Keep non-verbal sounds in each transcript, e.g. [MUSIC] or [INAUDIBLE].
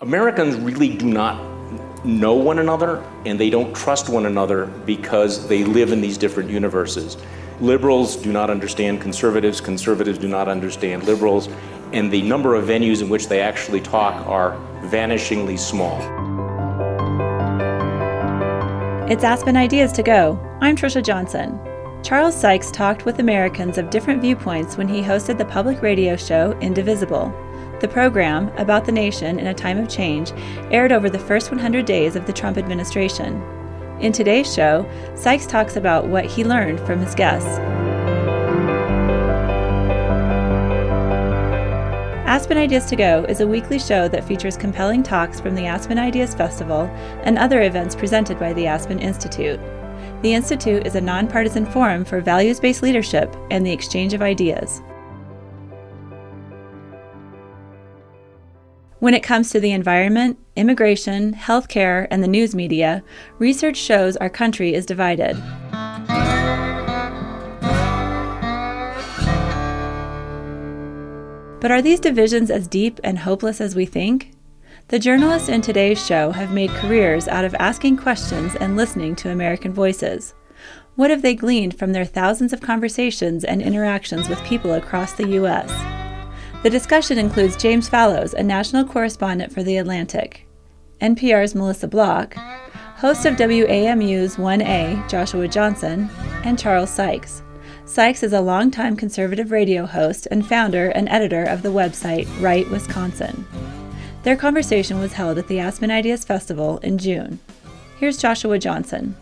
Americans really do not know one another and they don't trust one another because they live in these different universes. Liberals do not understand conservatives, conservatives do not understand liberals, and the number of venues in which they actually talk are vanishingly small. It's Aspen Ideas to Go. I'm Trisha Johnson. Charles Sykes talked with Americans of different viewpoints when he hosted the public radio show Indivisible. The program, about the nation in a time of change, aired over the first 100 days of the Trump administration. In today's show, Sykes talks about what he learned from his guests. Aspen Ideas to Go is a weekly show that features compelling talks from the Aspen Ideas Festival and other events presented by the Aspen Institute. The Institute is a nonpartisan forum for values based leadership and the exchange of ideas. When it comes to the environment, immigration, healthcare, and the news media, research shows our country is divided. But are these divisions as deep and hopeless as we think? The journalists in today's show have made careers out of asking questions and listening to American voices. What have they gleaned from their thousands of conversations and interactions with people across the U.S.? The discussion includes James Fallows, a national correspondent for The Atlantic, NPR's Melissa Block, host of WAMU's 1A, Joshua Johnson, and Charles Sykes. Sykes is a longtime conservative radio host and founder and editor of the website Right Wisconsin. Their conversation was held at the Aspen Ideas Festival in June. Here's Joshua Johnson.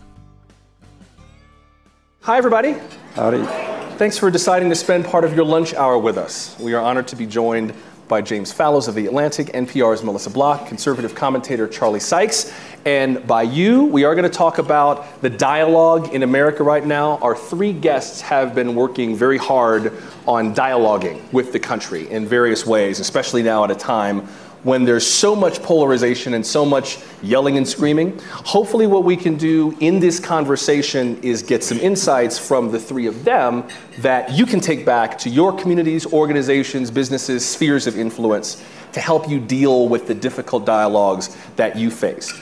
Hi, everybody. Howdy. Thanks for deciding to spend part of your lunch hour with us. We are honored to be joined by James Fallows of The Atlantic, NPR's Melissa Block, conservative commentator Charlie Sykes, and by you, we are going to talk about the dialogue in America right now. Our three guests have been working very hard on dialoguing with the country in various ways, especially now at a time when there's so much polarization and so much yelling and screaming. Hopefully, what we can do in this conversation is get some insights from the three of them that you can take back to your communities, organizations, businesses, spheres of influence to help you deal with the difficult dialogues that you face.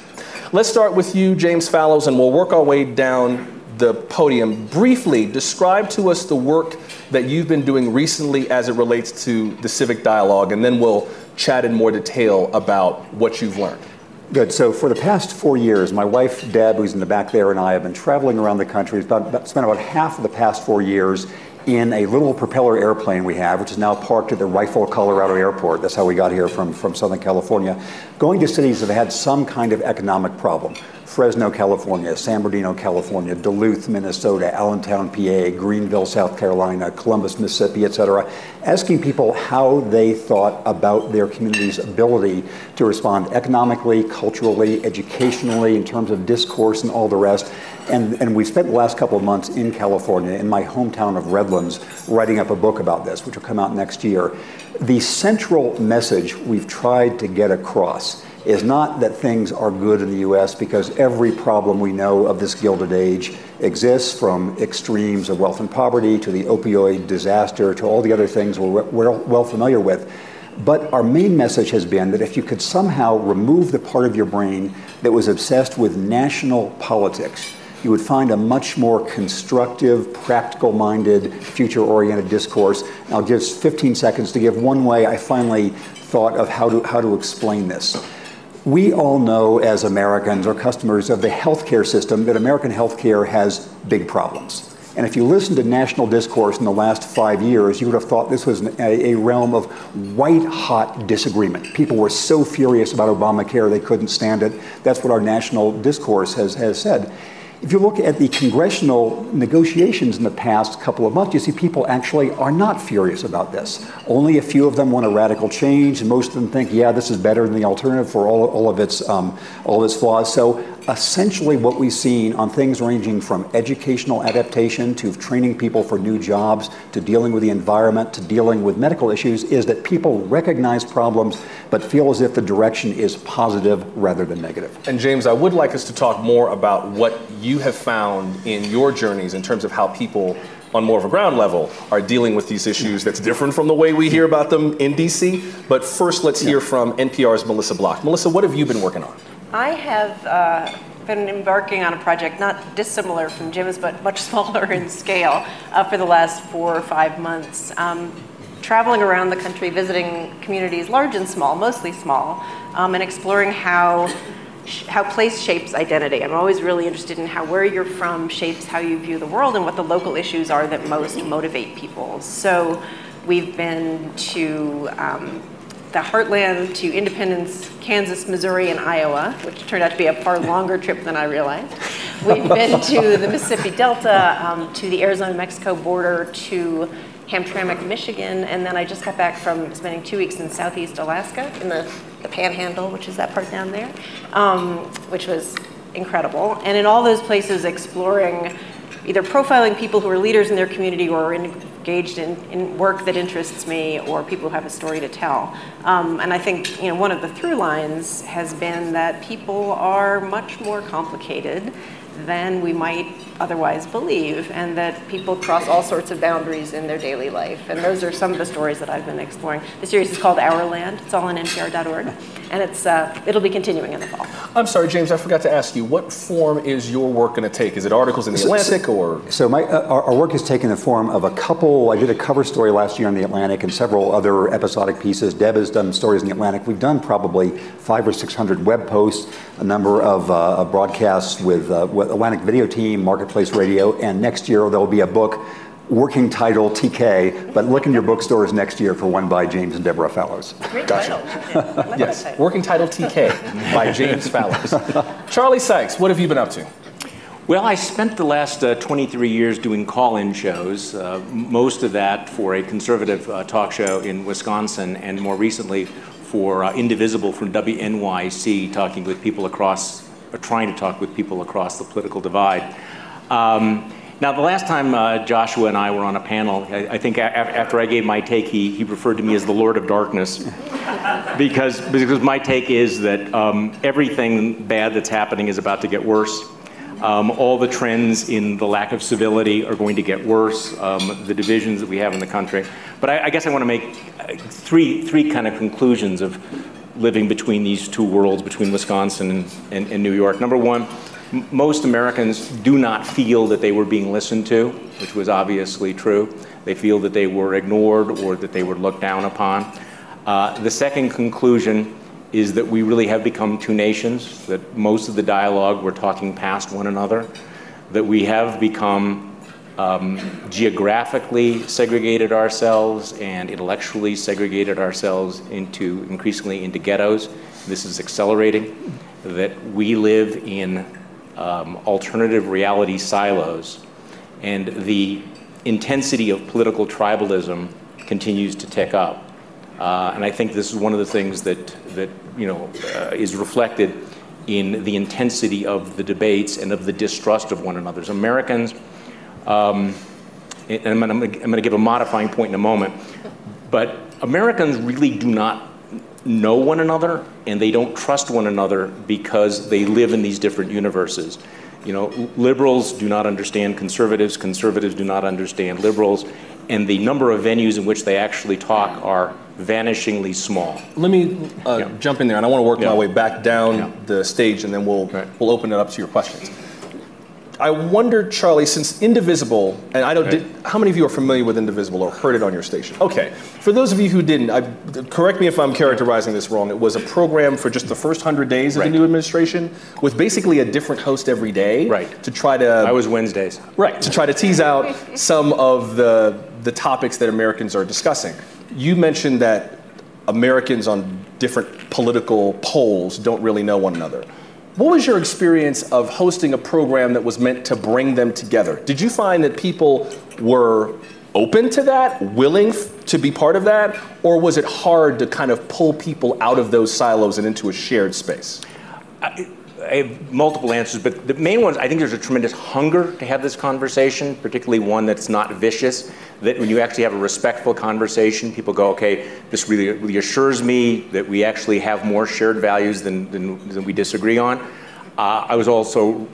Let's start with you, James Fallows, and we'll work our way down the podium. Briefly, describe to us the work that you've been doing recently as it relates to the civic dialogue, and then we'll chat in more detail about what you've learned. Good. So for the past four years, my wife Deb, who's in the back there, and I have been traveling around the country. About, spent about half of the past four years in a little propeller airplane we have, which is now parked at the Rifle, Colorado airport. That's how we got here from, from Southern California. Going to cities that had some kind of economic problem. Fresno, California, San Bernardino, California, Duluth, Minnesota, Allentown, PA, Greenville, South Carolina, Columbus, Mississippi, etc., asking people how they thought about their community's ability to respond economically, culturally, educationally, in terms of discourse and all the rest. And, and we spent the last couple of months in California, in my hometown of Redlands, writing up a book about this, which will come out next year. The central message we've tried to get across is not that things are good in the US because every problem we know of this Gilded Age exists from extremes of wealth and poverty to the opioid disaster to all the other things we're, we're well familiar with. But our main message has been that if you could somehow remove the part of your brain that was obsessed with national politics, you would find a much more constructive, practical minded, future oriented discourse. And I'll give 15 seconds to give one way I finally thought of how to, how to explain this. We all know as Americans or customers of the healthcare system that American healthcare has big problems. And if you listen to national discourse in the last five years, you would have thought this was a, a realm of white hot disagreement. People were so furious about Obamacare they couldn't stand it. That's what our national discourse has, has said. If you look at the congressional negotiations in the past couple of months, you see people actually are not furious about this. Only a few of them want a radical change, and most of them think, yeah, this is better than the alternative for all, all of its um, all of its flaws. So essentially, what we've seen on things ranging from educational adaptation to training people for new jobs to dealing with the environment to dealing with medical issues is that people recognize problems but feel as if the direction is positive rather than negative. And James, I would like us to talk more about what you have found in your journeys in terms of how people on more of a ground level, are dealing with these issues that's different from the way we hear about them in DC. But first, let's hear from NPR's Melissa Block. Melissa, what have you been working on? I have uh, been embarking on a project not dissimilar from Jim's, but much [LAUGHS] smaller in scale uh, for the last four or five months. Um, traveling around the country, visiting communities, large and small, mostly small, um, and exploring how how place shapes identity. I'm always really interested in how where you're from shapes how you view the world and what the local issues are that most motivate people. So we've been to um, the heartland to Independence, Kansas, Missouri, and Iowa, which turned out to be a far longer trip than I realized. We've been to the Mississippi Delta, um, to the Arizona-Mexico border, to Hamtramck, Michigan, and then I just got back from spending two weeks in Southeast Alaska in the, the Panhandle, which is that part down there, um, which was incredible. And in all those places, exploring either profiling people who are leaders in their community or engaged in, in work that interests me or people who have a story to tell. Um, and I think you know one of the through lines has been that people are much more complicated than we might otherwise believe, and that people cross all sorts of boundaries in their daily life. And those are some of the stories that I've been exploring. The series is called Our Land. It's all on NPR.org, and it's uh, it'll be continuing in the fall. I'm sorry, James. I forgot to ask you. What form is your work going to take? Is it articles in the Atlantic or? So my uh, our, our work has taken the form of a couple. I did a cover story last year in the Atlantic and several other episodic pieces. Deb has done stories in the Atlantic. We've done probably five or six hundred web posts, a number of uh, broadcasts with, uh, with Atlantic Video Team, Marketplace Radio, and next year there will be a book working title TK, but look in your bookstores next year for one by James and Deborah Fallows. Great Gotcha. title. I like [LAUGHS] Yes, title. working title TK by James Fallows. [LAUGHS] Charlie Sykes, what have you been up to? Well, I spent the last uh, 23 years doing call in shows, uh, most of that for a conservative uh, talk show in Wisconsin, and more recently for uh, Indivisible from WNYC, talking with people across, or trying to talk with people across the political divide. Um, now, the last time uh, Joshua and I were on a panel, I, I think a- after I gave my take, he, he referred to me as the Lord of Darkness [LAUGHS] because, because my take is that um, everything bad that's happening is about to get worse. Um, all the trends in the lack of civility are going to get worse, um, the divisions that we have in the country. But I, I guess I want to make uh, three, three kind of conclusions of living between these two worlds, between Wisconsin and, and, and New York. Number one, m- most Americans do not feel that they were being listened to, which was obviously true. They feel that they were ignored or that they were looked down upon. Uh, the second conclusion is that we really have become two nations, that most of the dialogue we're talking past one another, that we have become um, geographically segregated ourselves and intellectually segregated ourselves into increasingly into ghettos. This is accelerating, that we live in um, alternative reality silos, and the intensity of political tribalism continues to tick up. Uh, and I think this is one of the things that, that you know, uh, is reflected in the intensity of the debates and of the distrust of one another. As Americans, um, and I'm going to give a modifying point in a moment, but Americans really do not know one another and they don't trust one another because they live in these different universes. You know, liberals do not understand conservatives, conservatives do not understand liberals, and the number of venues in which they actually talk are vanishingly small. Let me uh, Yeah. jump in there, and I want to work Yeah. my way back down Yeah. the stage, and then we'll Right. we'll open it up to your questions. I wonder, Charlie, since Indivisible, and I don't, Right. did, how many of you are familiar with Indivisible or heard it on your station? Okay, for those of you who didn't, I, correct me if I'm characterizing this wrong. It was a program for just the first hundred days of Right. the new administration, with basically a different host every day, Right. To try to I was Wednesdays. Right, to try to tease out [LAUGHS] some of the, the topics that Americans are discussing. You mentioned that Americans on different political poles don't really know one another. What was your experience of hosting a program that was meant to bring them together? Did you find that people were open to that, willing to be part of that, or was it hard to kind of pull people out of those silos and into a shared space? I have multiple answers, but the main ones, I think there's a tremendous hunger to have this conversation, particularly one that's not vicious. That when you actually have a respectful conversation, people go, okay, this really reassures me that we actually have more shared values than, than, than we disagree on. Uh, I was also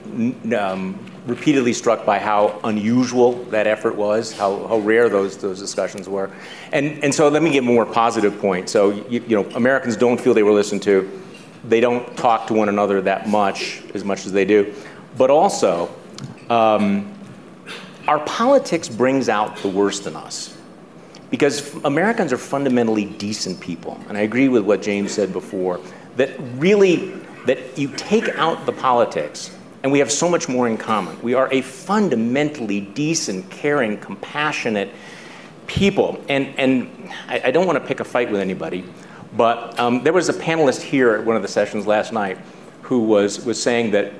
um, repeatedly struck by how unusual that effort was, how, how rare those, those discussions were. And, and so let me get more positive point. So, you, you know, Americans don't feel they were listened to. They don't talk to one another that much, as much as they do. But also, um, our politics brings out the worst in us. Because Americans are fundamentally decent people. And I agree with what James said before, that really, that you take out the politics, and we have so much more in common. We are a fundamentally decent, caring, compassionate people. And, and I, I don't want to pick a fight with anybody, but um, there was a panelist here at one of the sessions last night who was, was saying that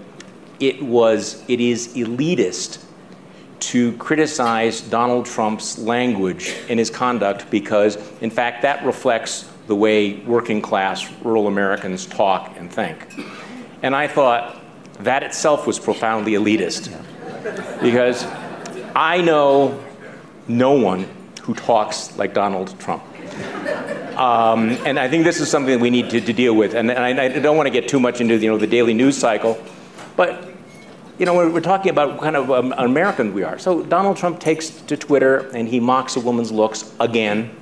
it, was, it is elitist to criticize Donald Trump's language and his conduct because, in fact, that reflects the way working class rural Americans talk and think. And I thought, that itself was profoundly elitist. Because I know no one who talks like Donald Trump. Um, and I think this is something that we need to, to deal with. And, and I, I, don't want to get too much into you know, the daily news cycle, but you know, we're, we're talking about kind of um, American we are. So Donald Trump takes to Twitter and he mocks a woman's looks again.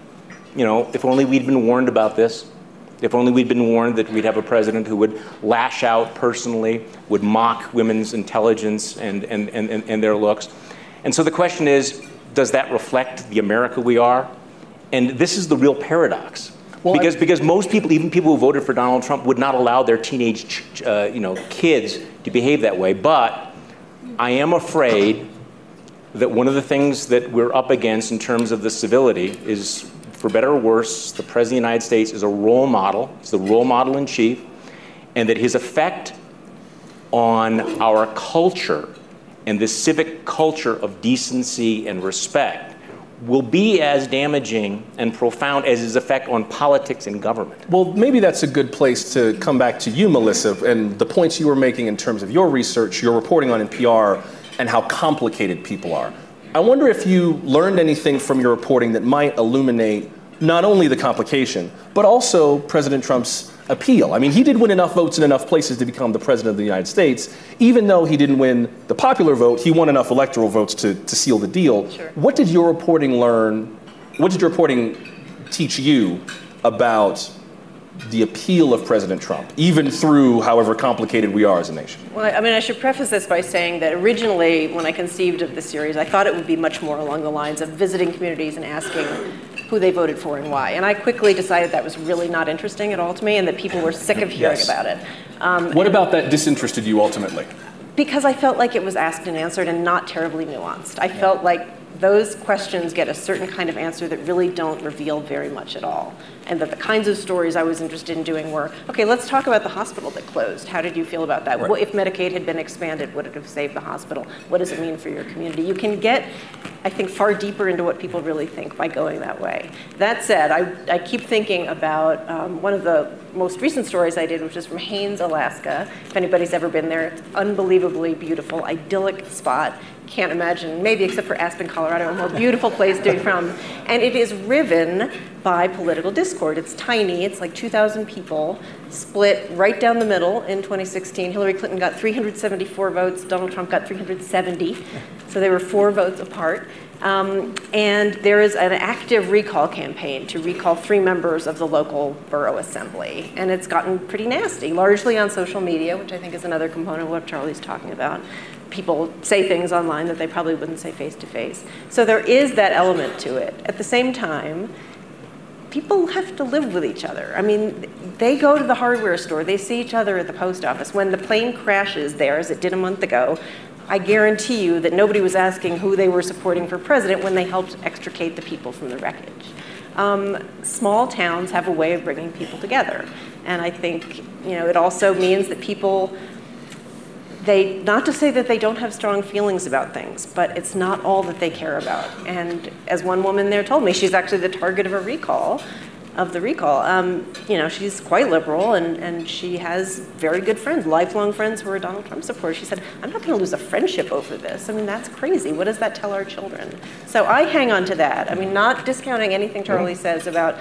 You know, if only we'd been warned about this. If only we'd been warned that we'd have a president who would lash out personally, would mock women's intelligence and, and, and, and their looks. And so the question is does that reflect the America we are? And this is the real paradox. Well, because, I, because most people, even people who voted for Donald Trump, would not allow their teenage uh, you know, kids to behave that way. But I am afraid that one of the things that we're up against in terms of the civility is for better or worse, the President of the United States is a role model, he's the role model in chief, and that his effect on our culture and the civic culture of decency and respect will be as damaging and profound as his effect on politics and government. Well, maybe that's a good place to come back to you, Melissa, and the points you were making in terms of your research, your reporting on NPR, and how complicated people are. I wonder if you learned anything from your reporting that might illuminate not only the complication, but also President Trump's appeal. I mean, he did win enough votes in enough places to become the president of the United States. Even though he didn't win the popular vote, he won enough electoral votes to, to seal the deal. Sure. What did your reporting learn? What did your reporting teach you about the appeal of President Trump, even through however complicated we are as a nation? Well, I mean, I should preface this by saying that originally, when I conceived of the series, I thought it would be much more along the lines of visiting communities and asking who they voted for and why. And I quickly decided that was really not interesting at all to me and that people were sick of hearing yes. about it. Um, what about that disinterested you ultimately? Because I felt like it was asked and answered and not terribly nuanced. I yeah. felt like those questions get a certain kind of answer that really don't reveal very much at all. And that the kinds of stories I was interested in doing were okay, let's talk about the hospital that closed. How did you feel about that? Right. What, if Medicaid had been expanded, would it have saved the hospital? What does it mean for your community? You can get, I think, far deeper into what people really think by going that way. That said, I, I keep thinking about um, one of the most recent stories I did, which is from Haines, Alaska. If anybody's ever been there, it's unbelievably beautiful, idyllic spot can't imagine, maybe except for Aspen, Colorado, a more beautiful place to be from. And it is riven by political discord. It's tiny, it's like 2,000 people, split right down the middle in 2016. Hillary Clinton got 374 votes, Donald Trump got 370. So they were four votes apart. Um, and there is an active recall campaign to recall three members of the local borough assembly. And it's gotten pretty nasty, largely on social media, which I think is another component of what Charlie's talking about people say things online that they probably wouldn't say face to face. So there is that element to it. At the same time, people have to live with each other. I mean, they go to the hardware store, they see each other at the post office. When the plane crashes there, as it did a month ago, I guarantee you that nobody was asking who they were supporting for president when they helped extricate the people from the wreckage. Um, small towns have a way of bringing people together. And I think, you know, it also means that people they not to say that they don't have strong feelings about things, but it's not all that they care about. And as one woman there told me, she's actually the target of a recall, of the recall. Um, you know, she's quite liberal and, and she has very good friends, lifelong friends who are Donald Trump supporters. She said, I'm not going to lose a friendship over this. I mean, that's crazy. What does that tell our children? So I hang on to that. I mean, not discounting anything Charlie says about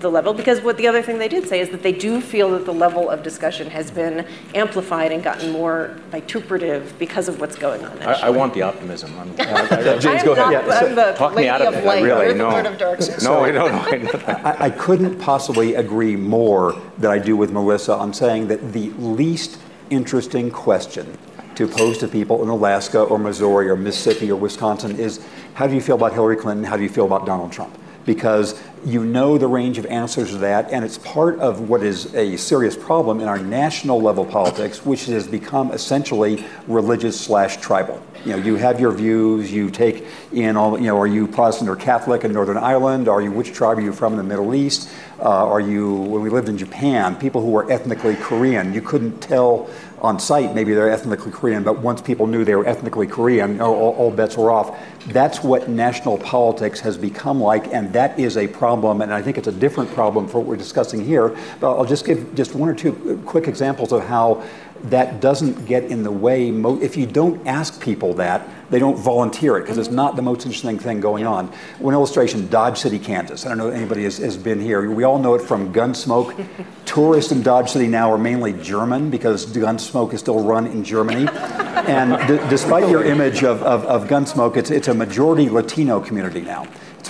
the level because what the other thing they did say is that they do feel that the level of discussion has been amplified and gotten more vituperative because of what's going on. I, I want the optimism. I'm, [LAUGHS] I, James, I'm go not. Yeah, I'm the talk me out of of it. light. Really, You're the no. lord of darkness. no, I don't know. I know that. I, I couldn't possibly agree more than I do with Melissa on saying that the least interesting question to pose to people in Alaska or Missouri or Mississippi or Wisconsin is how do you feel about Hillary Clinton? How do you feel about Donald Trump? Because you know the range of answers to that, and it's part of what is a serious problem in our national level politics, which has become essentially religious slash tribal. You know, you have your views, you take in all, you know, are you Protestant or Catholic in Northern Ireland? Are you, which tribe are you from in the Middle East? Uh, are you, when we lived in Japan, people who were ethnically Korean, you couldn't tell on sight maybe they're ethnically Korean, but once people knew they were ethnically Korean, oh, all, all bets were off. That's what national politics has become like, and that is a problem, and I think it's a different problem for what we're discussing here. But I'll just give just one or two quick examples of how that doesn't get in the way. Mo- If you don't ask people that, they don't volunteer it because it's mm-hmm. not the most interesting thing going on. One illustration Dodge City, Kansas. I don't know if anybody has, has been here. We all know it from Gunsmoke. [LAUGHS] Tourists in Dodge City now are mainly German because Gunsmoke is still run in Germany. and d- despite your image of, of, of Gunsmoke, it's, it's a majority Latino community now.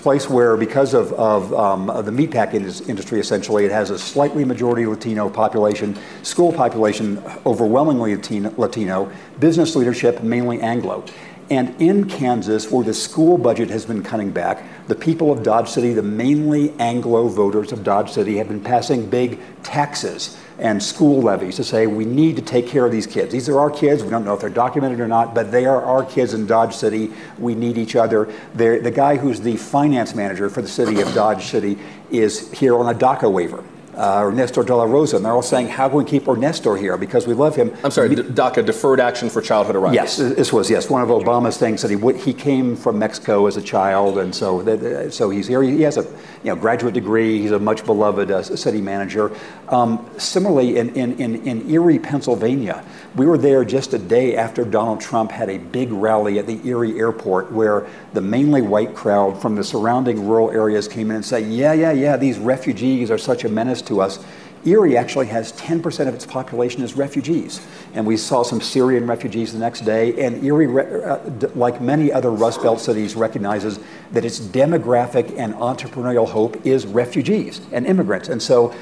Place where, because of, of, um, of the meatpack indus- industry, essentially, it has a slightly majority Latino population, school population overwhelmingly Latino, Latino business leadership mainly Anglo. And in Kansas, where the school budget has been cutting back, the people of Dodge City, the mainly Anglo voters of Dodge City, have been passing big taxes and school levies to say we need to take care of these kids. These are our kids. We don't know if they're documented or not, but they are our kids in Dodge City. We need each other. They're, the guy who's the finance manager for the city of Dodge City is here on a DACA waiver. Uh, Ernesto de la Rosa, and they're all saying, "How can we keep Ernesto here? Because we love him." I'm sorry, D- DACA, Deferred Action for Childhood Arrivals. Yes, this was yes one of Obama's things that he would- he came from Mexico as a child, and so so he's here. He has a you know graduate degree. He's a much beloved uh, city manager. Um, similarly, in, in in in Erie, Pennsylvania, we were there just a day after Donald Trump had a big rally at the Erie airport, where the mainly white crowd from the surrounding rural areas came in and said, "Yeah, yeah, yeah, these refugees are such a menace to us." Erie actually has 10% of its population as refugees. And we saw some Syrian refugees the next day. And Erie, uh, like many other Rust Belt cities, recognizes that its demographic and entrepreneurial hope is refugees and immigrants. And so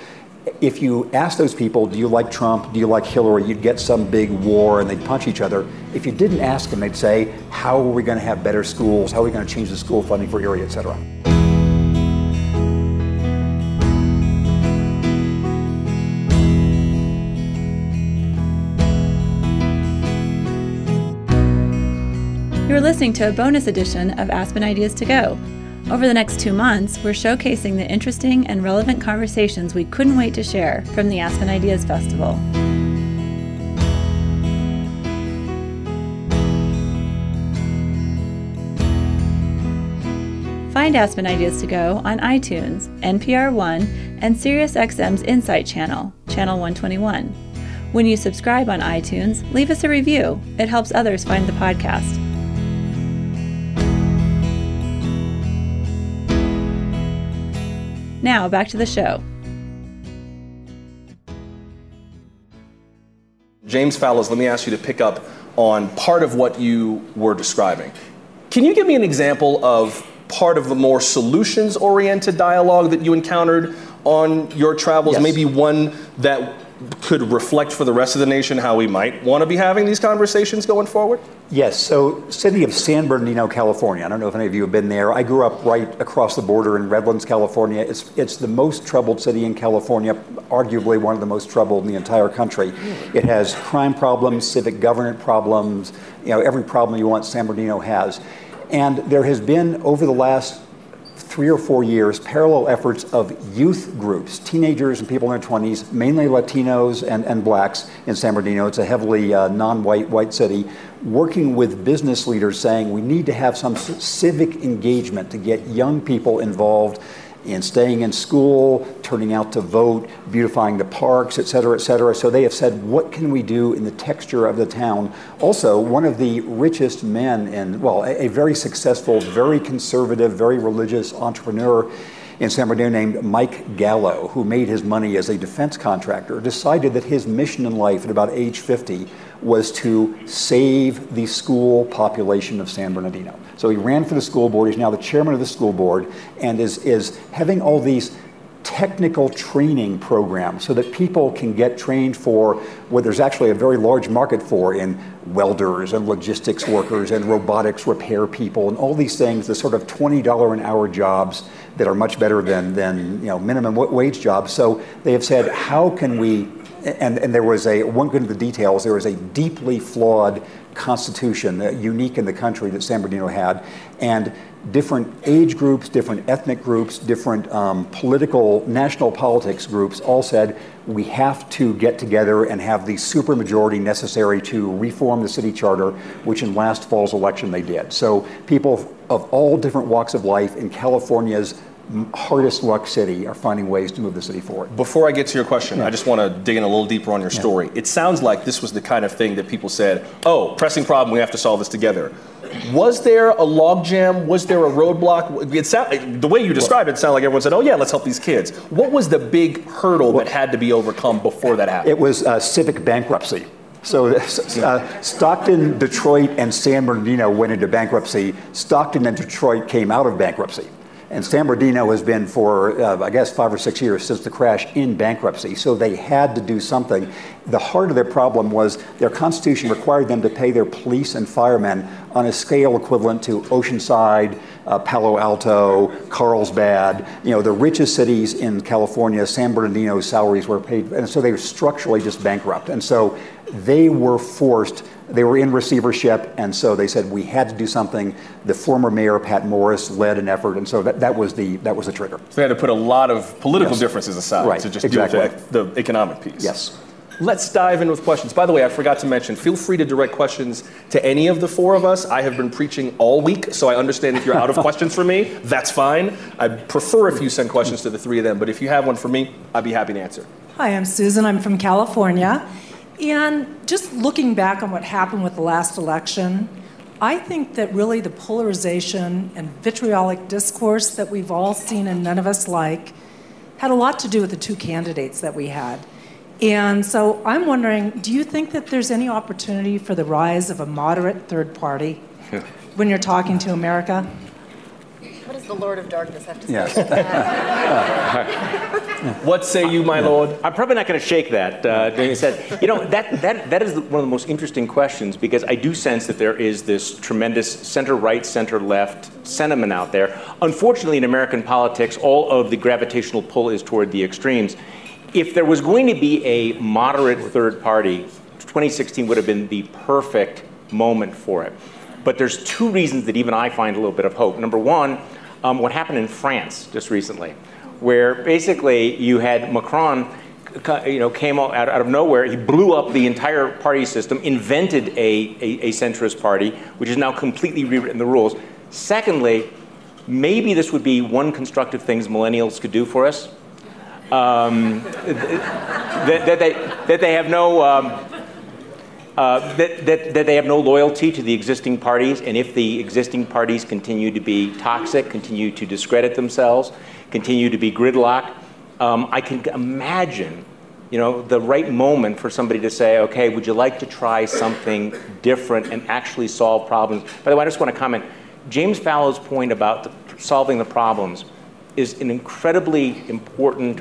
if you ask those people, do you like Trump? Do you like Hillary? You'd get some big war and they'd punch each other. If you didn't ask them, they'd say, how are we going to have better schools? How are we going to change the school funding for Erie, et cetera? You're listening to a bonus edition of Aspen Ideas to Go. Over the next two months, we're showcasing the interesting and relevant conversations we couldn't wait to share from the Aspen Ideas Festival. Find Aspen Ideas to Go on iTunes, NPR One, and SiriusXM's Insight Channel, Channel 121. When you subscribe on iTunes, leave us a review. It helps others find the podcast. Now, back to the show. James Fallows, let me ask you to pick up on part of what you were describing. Can you give me an example of part of the more solutions oriented dialogue that you encountered on your travels? Yes. Maybe one that could reflect for the rest of the nation how we might want to be having these conversations going forward? Yes, so city of San Bernardino, California. I don't know if any of you have been there. I grew up right across the border in Redlands, California. It's, it's the most troubled city in California, arguably one of the most troubled in the entire country. It has crime problems, civic governance problems, you know, every problem you want San Bernardino has. And there has been, over the last three or four years, parallel efforts of youth groups, teenagers and people in their 20s, mainly Latinos and, and blacks in San Bernardino. It's a heavily uh, non white, white city, working with business leaders saying we need to have some civic engagement to get young people involved in staying in school, turning out to vote, beautifying the parks, et cetera, et cetera. So they have said, what can we do in the texture of the town? Also, one of the richest men in, well, a, a very successful, very conservative, very religious entrepreneur in San Bernardino named Mike Gallo, who made his money as a defense contractor, decided that his mission in life at about age 50 was to save the school population of San Bernardino. So he ran for the school board. He's now the chairman of the school board and is, is having all these technical training programs so that people can get trained for what there's actually a very large market for in welders and logistics workers and robotics repair people and all these things, the sort of $20 an hour jobs that are much better than, than you know, minimum wage jobs. So they have said, how can we, and, and there was a, one good into the details, there was a deeply flawed constitution, uh, unique in the country that San Bernardino had. And different age groups, different ethnic groups, different um, political, national politics groups all said we have to get together and have the supermajority necessary to reform the city charter, which in last fall's election they did. So people of all different walks of life in California's hardest luck city are finding ways to move the city forward. Before I get to your question, yeah. I just want to dig in a little deeper on your story. Yeah. It sounds like this was the kind of thing that people said, oh, pressing problem, we have to solve this together. Was there a logjam? Was there a roadblock? It sound, the way you described it, it sounded like everyone said, oh, yeah, let's help these kids. What was the big hurdle well, that had to be overcome before that happened? It was uh, civic bankruptcy. So uh, Stockton, Detroit, and San Bernardino went into bankruptcy. Stockton and Detroit came out of bankruptcy. And San Bernardino has been for, uh, I guess, five or six years since the crash in bankruptcy. So they had to do something. The heart of their problem was their constitution required them to pay their police and firemen on a scale equivalent to Oceanside, uh, Palo Alto, Carlsbad. You know, the richest cities in California, San Bernardino's salaries were paid. And so they were structurally just bankrupt. And so they were forced they were in receivership, and so they said we had to do something. The former mayor Pat Morris led an effort, and so that, that was the that was the trigger. So they had to put a lot of political yes. differences aside right. to just exactly. deal with the, the economic piece. Yes. Let's dive in with questions. By the way, I forgot to mention, feel free to direct questions to any of the four of us. I have been preaching all week, so I understand if you're out of [LAUGHS] questions for me, that's fine. I prefer if you send questions to the three of them, but if you have one for me, I'd be happy to answer. Hi, I'm Susan. I'm from California. And just looking back on what happened with the last election, I think that really the polarization and vitriolic discourse that we've all seen and none of us like had a lot to do with the two candidates that we had. And so I'm wondering do you think that there's any opportunity for the rise of a moderate third party when you're talking to America? Does the Lord of Darkness have to say? Yes. [LAUGHS] what say you, my Lord? I'm probably not going to shake that. Uh, said, you know, that, that, that is one of the most interesting questions because I do sense that there is this tremendous center right, center left sentiment out there. Unfortunately, in American politics, all of the gravitational pull is toward the extremes. If there was going to be a moderate third party, 2016 would have been the perfect moment for it. But there's two reasons that even I find a little bit of hope. Number one, um, what happened in France just recently, where basically you had Macron you know, came out, out of nowhere. He blew up the entire party system, invented a, a, a, centrist party, which has now completely rewritten the rules. Secondly, maybe this would be one constructive things millennials could do for us. Um, [LAUGHS] that, that, they, that they have no, um, uh, that, that, that they have no loyalty to the existing parties, and if the existing parties continue to be toxic, continue to discredit themselves, continue to be gridlocked, um, I can imagine, you know, the right moment for somebody to say, okay, would you like to try something different and actually solve problems? By the way, I just want to comment. James Fallows' point about the, solving the problems is an incredibly important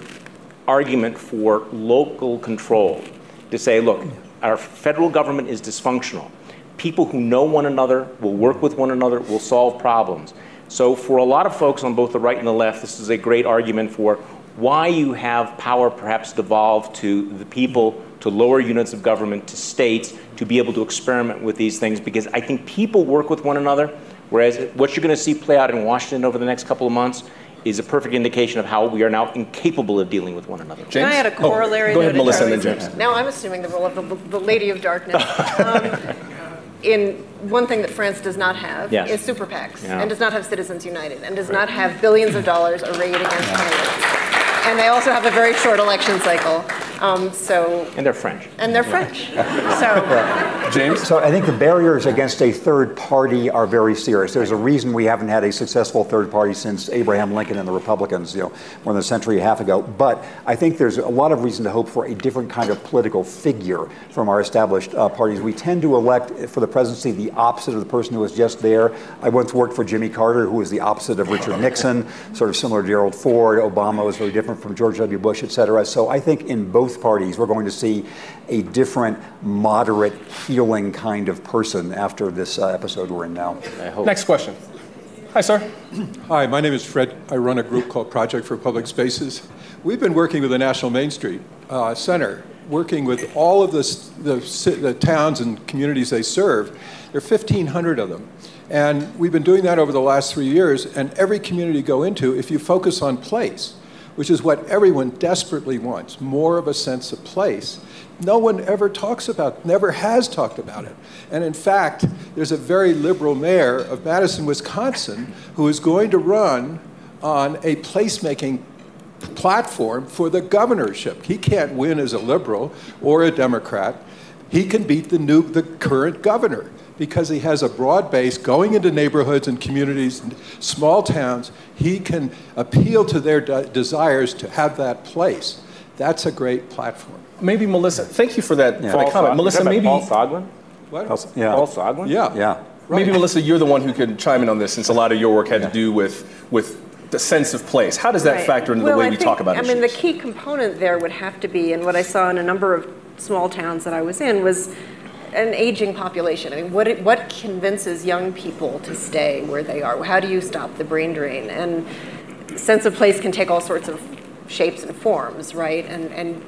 argument for local control. To say, look, our federal government is dysfunctional. People who know one another will work with one another, will solve problems. So, for a lot of folks on both the right and the left, this is a great argument for why you have power perhaps devolved to the people, to lower units of government, to states, to be able to experiment with these things, because I think people work with one another, whereas what you're going to see play out in Washington over the next couple of months is a perfect indication of how we are now incapable of dealing with one another. James? Can I add a corollary? Oh, go ahead, Melissa, and then James. Now I'm assuming the role of the, the Lady of Darkness. [LAUGHS] um, in one thing that France does not have yes. is super PACs, yeah. and does not have Citizens United, and does right. not have billions of dollars arrayed against candidates. And they also have a very short election cycle. Um, so, And they're French. and they're French. So, [LAUGHS] James? So I think the barriers against a third party are very serious. There's a reason we haven't had a successful third party since Abraham Lincoln and the Republicans, you know, more than a century and a half ago. But I think there's a lot of reason to hope for a different kind of political figure from our established uh, parties. We tend to elect for the presidency the opposite of the person who was just there. I once worked for Jimmy Carter, who was the opposite of Richard Nixon, sort of similar to Gerald Ford. Obama was very different from George W. Bush, et cetera. So I think in both parties, we're going to see a different, moderate, healing kind of person after this uh, episode we're in now. I hope. Next question. Hi, sir. Hi, my name is Fred. I run a group called Project for Public Spaces. We've been working with the National Main Street uh, Center, working with all of the, the, the towns and communities they serve. There are 1,500 of them. And we've been doing that over the last three years. And every community you go into, if you focus on place, which is what everyone desperately wants, more of a sense of place, no one ever talks about, never has talked about it. And in fact, there's a very liberal mayor of Madison, Wisconsin, who is going to run on a placemaking platform for the governorship. He can't win as a liberal or a Democrat. He can beat the new, the current governor because he has a broad base going into neighborhoods and communities, and small towns. He can appeal to their de- desires to have that place. That's a great platform. Maybe Melissa. Thank you for that, for that comment. Melissa, maybe, Paul Soglin? What? Yeah. Paul Soglin? Yeah. Yeah. maybe Melissa, you're the one who could chime in on this since a lot of your work had to do with, with the sense of place. How does that Right. factor into Well, the way I we think- talk about it? I issues? mean, the key component there would have to be, and what I saw in a number of small towns that I was in, was an aging population. I mean, what, what convinces young people to stay where they are? How do you stop the brain drain? And sense of place can take all sorts of shapes and forms, right? And, and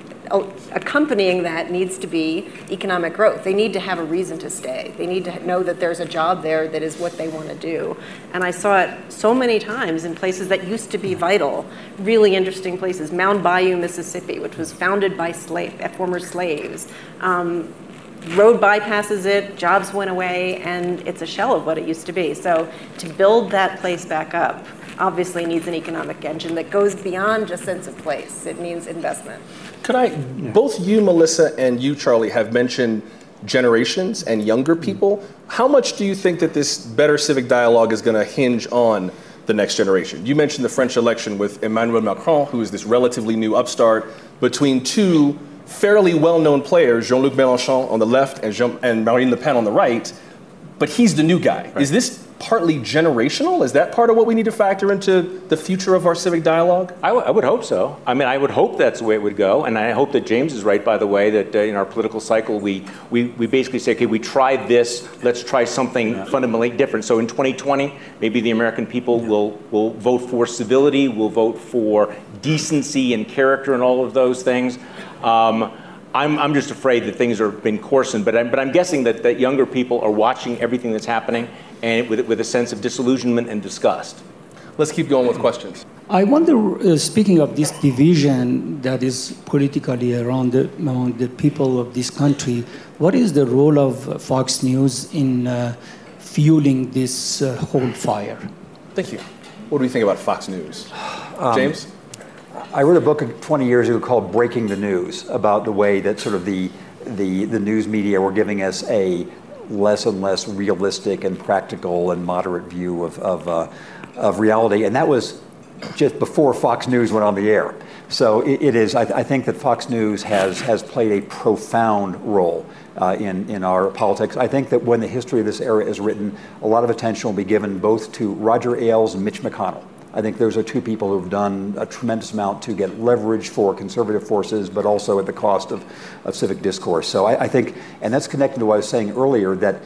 accompanying that needs to be economic growth. They need to have a reason to stay. They need to know that there's a job there that is what they want to do. And I saw it so many times in places that used to be vital, really interesting places. Mound Bayou, Mississippi, which was founded by slave, former slaves. Um, road bypasses it, jobs went away, and it's a shell of what it used to be. So to build that place back up obviously needs an economic engine that goes beyond just sense of place. It means investment. Could I, both you, Melissa, and you, Charlie, have mentioned generations and younger people. How much do you think that this better civic dialogue is going to hinge on the next generation? You mentioned the French election with Emmanuel Macron, who is this relatively new upstart, between two fairly well known players, Jean Luc Mélenchon on the left and, Jean- and Marine Le Pen on the right, but he's the new guy. Is this partly generational? Is that part of what we need to factor into the future of our civic dialogue? I, w- I would hope so. I mean, I would hope that's the way it would go, and I hope that James is right. By the way, that uh, in our political cycle, we, we we basically say, okay, we tried this, let's try something fundamentally different. So in 2020, maybe the American people will will vote for civility, will vote for decency and character, and all of those things. Um, I'm, I'm just afraid that things have been coarsened, but I'm, but I'm guessing that, that younger people are watching everything that's happening and with, with a sense of disillusionment and disgust. Let's keep going with questions. I wonder, uh, speaking of this division that is politically around the, among the people of this country, what is the role of Fox News in uh, fueling this uh, whole fire? Thank you. What do we think about Fox News? James? I wrote a book 20 years ago called Breaking the News about the way that sort of the, the, the news media were giving us a less and less realistic and practical and moderate view of, of, uh, of reality. And that was just before Fox News went on the air. So it, it is, I, I think that Fox News has, has played a profound role uh, in, in our politics. I think that when the history of this era is written, a lot of attention will be given both to Roger Ailes and Mitch McConnell. I think those are two people who've done a tremendous amount to get leverage for conservative forces, but also at the cost of, of civic discourse. So I, I think, and that's connected to what I was saying earlier, that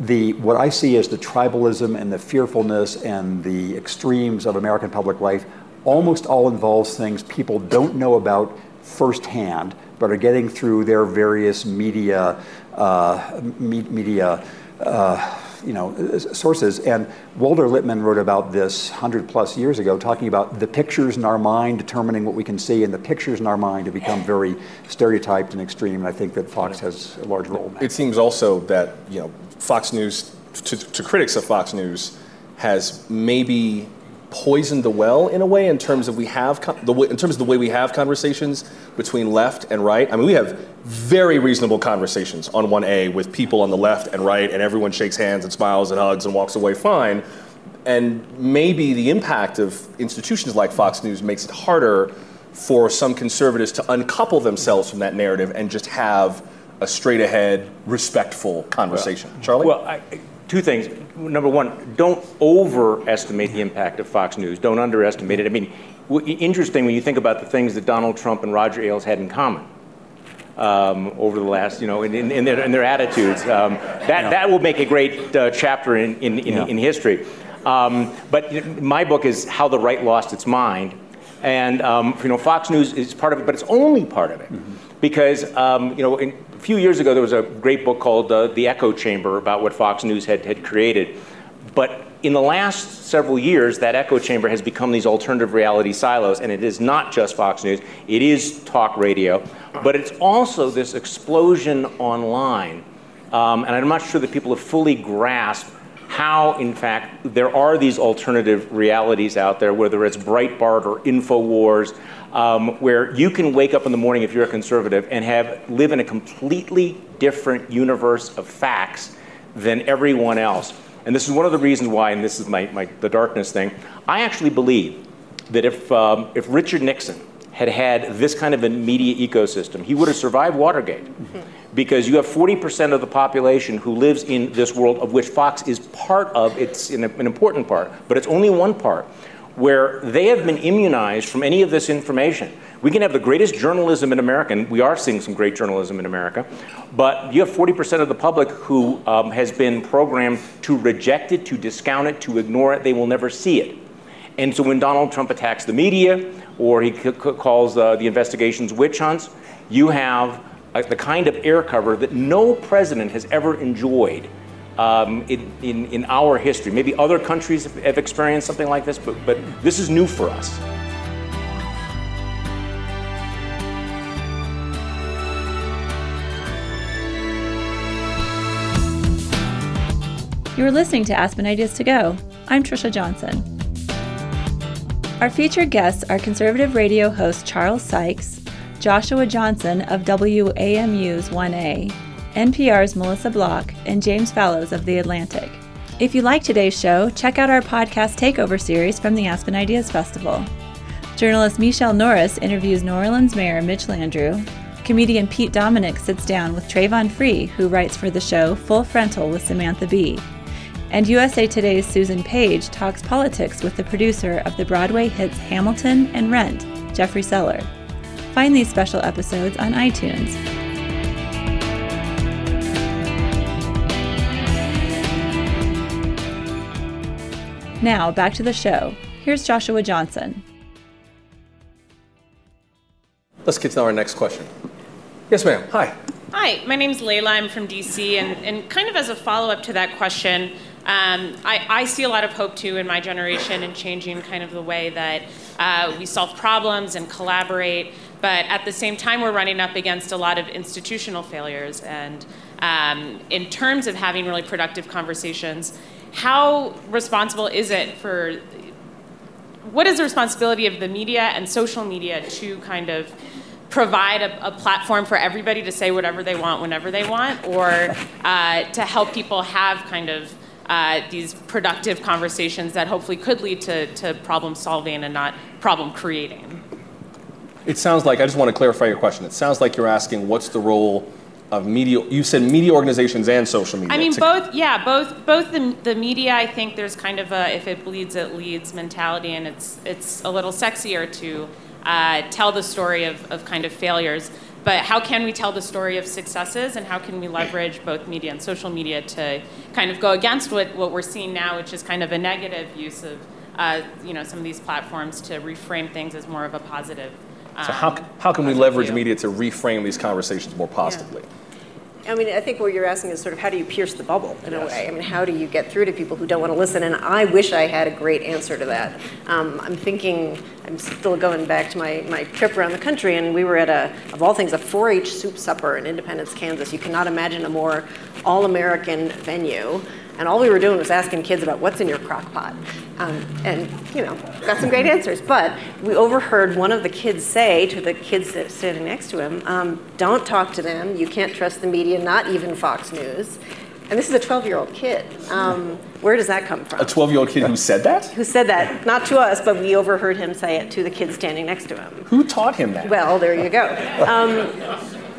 the what I see as the tribalism and the fearfulness and the extremes of American public life almost all involves things people don't know about firsthand, but are getting through their various media uh, me- media. Uh, you know, uh, sources. And Walter Lippmann wrote about this 100 plus years ago, talking about the pictures in our mind determining what we can see, and the pictures in our mind have become very stereotyped and extreme. And I think that Fox has a large role in that. It seems also that you know Fox News, to, to critics of Fox News, has maybe poisoned the well in a way in terms of we have con- the way, in terms of the way we have conversations between left and right. I mean, we have very reasonable conversations on 1A with people on the left and right, and everyone shakes hands and smiles and hugs and walks away fine. And maybe the impact of institutions like Fox News makes it harder for some conservatives to uncouple themselves from that narrative and just have a straight ahead, respectful conversation. Charlie? Well, I, two things. Number one, don't overestimate the impact of Fox News. Don't underestimate it. I mean, w- interesting when you think about the things that Donald Trump and Roger Ailes had in common. Um, over the last, you know, in, in, in, their, in their attitudes. Um, that, that will make a great uh, chapter in, in, in, Yeah. in history. Um, but my book is How the Right Lost Its Mind. And, um, you know, Fox News is part of it, but it's only part of it. Because, um, you know, few years ago, there was a great book called uh, The Echo Chamber about what Fox News had, had created. But in the last several years, that echo chamber has become these alternative reality silos, and it is not just Fox News, it is talk radio, but it's also this explosion online. Um, and I'm not sure that people have fully grasped how, in fact, there are these alternative realities out there, whether it's Breitbart or InfoWars, um, where you can wake up in the morning if you're a conservative and have live in a completely different universe of facts than everyone else. And this is one of the reasons why, and this is my, my the darkness thing. I actually believe that if um, if Richard Nixon had had this kind of a media ecosystem, he would have survived Watergate. Because you have 40% of the population who lives in this world of which Fox is part of, it's an, an important part, but it's only one part, where they have been immunized from any of this information. We can have the greatest journalism in America, and we are seeing some great journalism in America, but you have 40% of the public who um, has been programmed to reject it, to discount it, to ignore it. They will never see it. And so when Donald Trump attacks the media or he c- c- calls uh, the investigations witch hunts, you have uh, the kind of air cover that no president has ever enjoyed um, in, in, in our history. Maybe other countries have, have experienced something like this, but, but this is new for us. You are listening to Aspen Ideas to Go. I'm Trisha Johnson. Our featured guests are conservative radio host Charles Sykes, Joshua Johnson of WAMU's 1A, NPR's Melissa Block, and James Fallows of The Atlantic. If you like today's show, check out our podcast takeover series from the Aspen Ideas Festival. Journalist Michele Norris interviews New Orleans Mayor Mitch Landrieu. Comedian Pete Dominick sits down with Travon Free, who writes for the show Full Frontal with Samantha Bee. And USA Today's Susan Page talks politics with the producer of the Broadway hits Hamilton and Rent, Jeffrey Seller. Find these special episodes on iTunes. Now, back to the show. Here's Joshua Johnson. Let's get to our next question. Yes, ma'am. Hi. Hi, my name's Layla. I'm from DC, and, and kind of as a follow up to that question, um, I, I see a lot of hope too in my generation in changing kind of the way that uh, we solve problems and collaborate. But at the same time, we're running up against a lot of institutional failures. And um, in terms of having really productive conversations, how responsible is it for what is the responsibility of the media and social media to kind of provide a, a platform for everybody to say whatever they want whenever they want, or uh, to help people have kind of uh, these productive conversations that hopefully could lead to, to problem solving and not problem creating? It sounds like, I just want to clarify your question. It sounds like you're asking what's the role of media, you said media organizations and social media. I mean, both. Yeah, both. Both the, the media. I think there's kind of a if it bleeds, it leads mentality, and it's it's a little sexier to uh, tell the story of, of kind of failures. But how can we tell the story of successes, and how can we leverage both media and social media to kind of go against what, what we're seeing now, which is kind of a negative use of uh, you know some of these platforms to reframe things as more of a positive. So how, um, how can we leverage view. media to reframe these conversations more positively? I mean, I think what you're asking is sort of how do you pierce the bubble in a way? I mean, how do you get through to people who don't want to listen? And I wish I had a great answer to that. Um, I'm thinking, I'm still going back to my, my trip around the country, and we were at a, of all things, a 4 H soup supper in Independence, Kansas. You cannot imagine a more all American venue. And all we were doing was asking kids about what's in your crock pot. Um, and, you know, got some great answers. But we overheard one of the kids say to the kids that standing next to him, um, don't talk to them. You can't trust the media, not even Fox News. And this is a 12 year old kid. Um, where does that come from? A 12 year old kid who said that? Who said that? Not to us, but we overheard him say it to the kids standing next to him. Who taught him that? Well, there you go.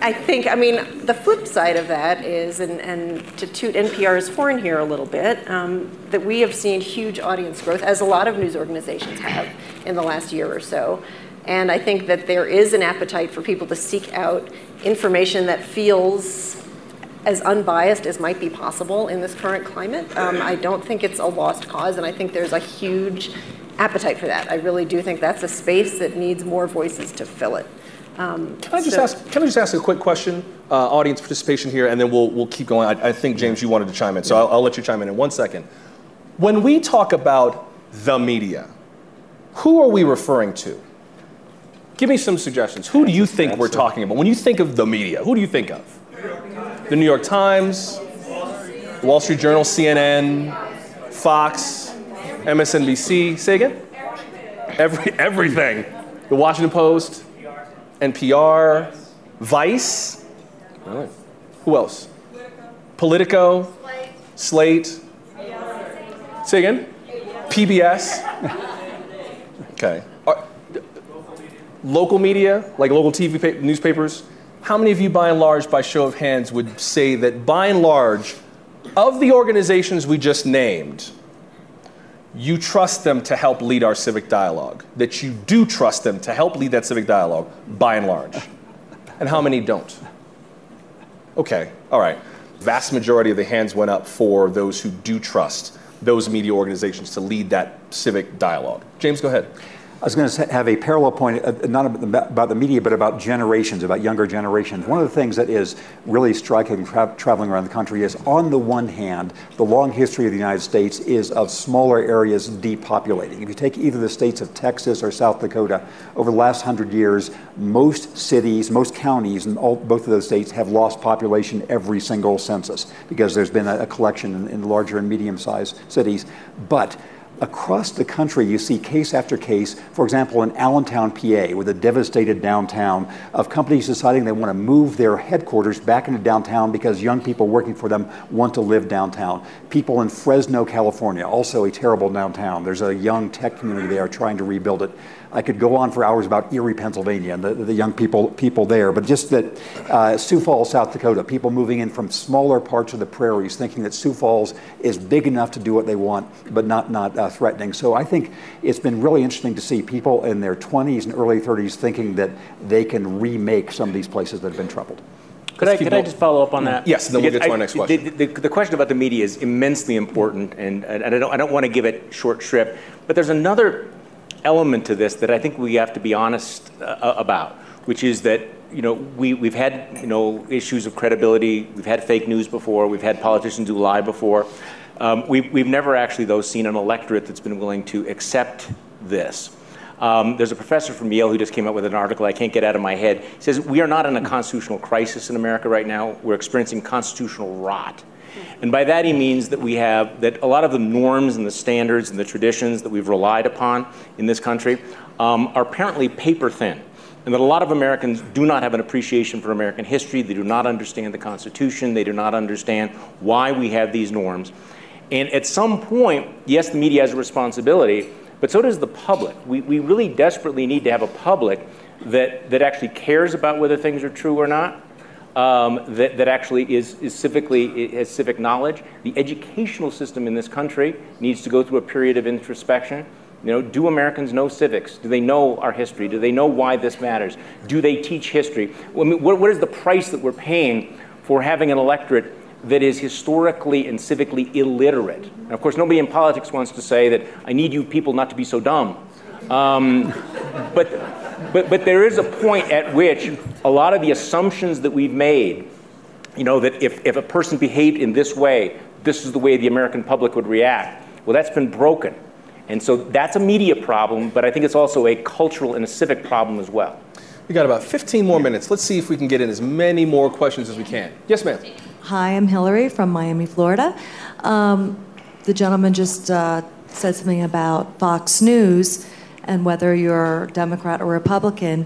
I think, I mean, the flip side of that is, and, and to toot NPR's horn here a little bit, um, that we have seen huge audience growth, as a lot of news organizations have in the last year or so. And I think that there is an appetite for people to seek out information that feels as unbiased as might be possible in this current climate. Um, I don't think it's a lost cause, and I think there's a huge appetite for that. I really do think that's a space that needs more voices to fill it. Um, can I just so, ask? Can I just ask a quick question? Uh, audience participation here, and then we'll we'll keep going. I, I think James, you wanted to chime in, so I'll, I'll let you chime in in one second. When we talk about the media, who are we referring to? Give me some suggestions. Who do you think we're talking about? When you think of the media, who do you think of? The New York Times, Wall Street Journal, CNN, Fox, MSNBC. Say again? Every, everything. The Washington Post, NPR, Vice. Really? Who else? Politico, Slate. Say again? PBS. Okay. Are, local media, like local TV newspapers, how many of you, by and large, by show of hands, would say that by and large, of the organizations we just named, you trust them to help lead our civic dialogue, that you do trust them to help lead that civic dialogue, by and large. And how many don't? Okay, all right. Vast majority of the hands went up for those who do trust those media organizations to lead that civic dialogue. James, go ahead. I was going to have a parallel point, uh, not about the media, but about generations, about younger generations. One of the things that is really striking tra- traveling around the country is, on the one hand, the long history of the United States is of smaller areas depopulating. If you take either the states of Texas or South Dakota, over the last hundred years, most cities, most counties in all, both of those states have lost population every single census because there's been a, a collection in, in larger and medium-sized cities. But across the country, you see case after case, for example, in Allentown, PA, with a devastated downtown, of companies deciding they want to move their headquarters back into downtown because young people working for them want to live downtown. People in Fresno, California, also a terrible downtown. There's a young tech community there trying to rebuild it. I could go on for hours about Erie, Pennsylvania, and the, the young people people there. But just that uh, Sioux Falls, South Dakota, people moving in from smaller parts of the prairies, thinking that Sioux Falls is big enough to do what they want, but not not uh, threatening. So I think it's been really interesting to see people in their 20s and early 30s thinking that they can remake some of these places that have been troubled. Could, I, could I, just follow up on that? Yes, then we'll get to I, our next question. The, the, the, question about the media is immensely important, and, and I, don't, I don't want to give it short shrift. But there's another element to this that I think we have to be honest uh, about, which is that you know we, we've had you know issues of credibility. We've had fake news before. We've had politicians who lie before. Um, we, we've never actually though seen an electorate that's been willing to accept this. Um, there's a professor from Yale who just came out with an article I can't get out of my head. He says we are not in a constitutional crisis in America right now. We're experiencing constitutional rot. And by that he means that we have that a lot of the norms and the standards and the traditions that we've relied upon in this country um, are apparently paper thin. And that a lot of Americans do not have an appreciation for American history. They do not understand the Constitution. They do not understand why we have these norms. And at some point, yes, the media has a responsibility, but so does the public. We, we really desperately need to have a public that, that actually cares about whether things are true or not, um, that, that actually is, is civically, has civic knowledge. The educational system in this country needs to go through a period of introspection. You know, do Americans know civics? Do they know our history? Do they know why this matters? Do they teach history? I mean, what, what is the price that we're paying for having an electorate that is historically and civically illiterate? And of course, nobody in politics wants to say that I need you people not to be so dumb. Um, but but, but there is a point at which a lot of the assumptions that we've made, you know, that if, if a person behaved in this way, this is the way the American public would react. Well, that's been broken. And so that's a media problem, but I think it's also a cultural and a civic problem as well. We got about 15 more minutes. Let's see if we can get in as many more questions as we can. Yes, ma'am. Hi, I'm Hillary from Miami, Florida. Um, the gentleman just uh, said something about Fox News and whether you're Democrat or Republican.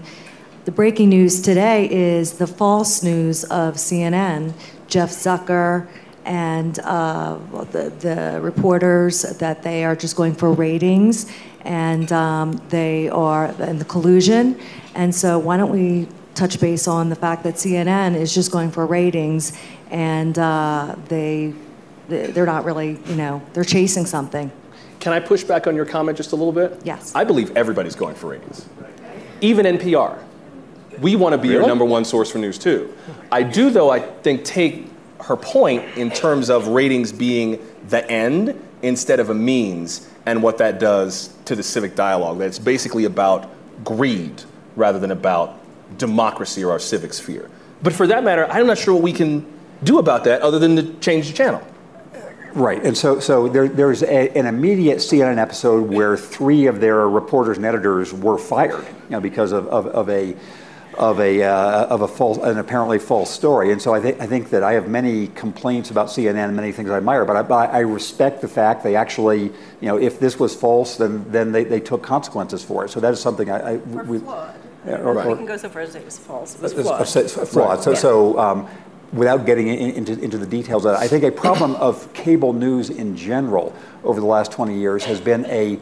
The breaking news today is the false news of CNN. Jeff Zucker and uh, the, the reporters that they are just going for ratings and um, they are in the collusion. And so, why don't we touch base on the fact that CNN is just going for ratings and uh, they they're not really, you know, they're chasing something. Can I push back on your comment just a little bit? Yes. I believe everybody's going for ratings, even NPR. We want to be your number one source for news too. I do, though, I think, take her point in terms of ratings being the end instead of a means and what that does to the civic dialogue. That it's basically about greed rather than about democracy or our civic sphere. But for that matter, I'm not sure what we can do about that other than to change the channel. Right, and so so there, there's a, an immediate CNN episode where three of their reporters and editors were fired, you know, because of, of, of a of a uh, of a false an apparently false story. And so I think I think that I have many complaints about CNN and many things I admire, but I, but I respect the fact they actually, you know, if this was false, then then they, they took consequences for it. So that is something I, I we, flawed. Yeah, or, right. We can go so far as it was false. It was flawed. flawed. Right. So, yeah. so um, without getting in, into, into the details of it, I think a problem of cable news in general over the last 20 years has been a